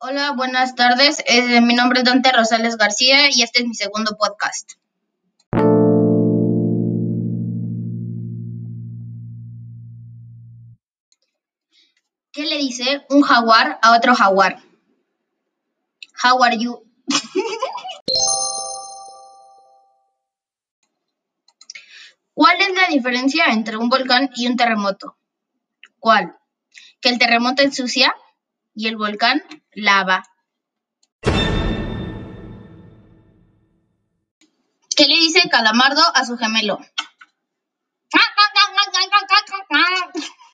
Hola, buenas tardes. Eh, mi nombre es Dante Rosales García y este es mi segundo podcast. ¿Qué le dice un jaguar a otro jaguar? How are you? ¿Cuál es la diferencia entre un volcán y un terremoto? ¿Cuál? Que el terremoto ensucia y el volcán lava. ¿Qué le dice Calamardo a su gemelo?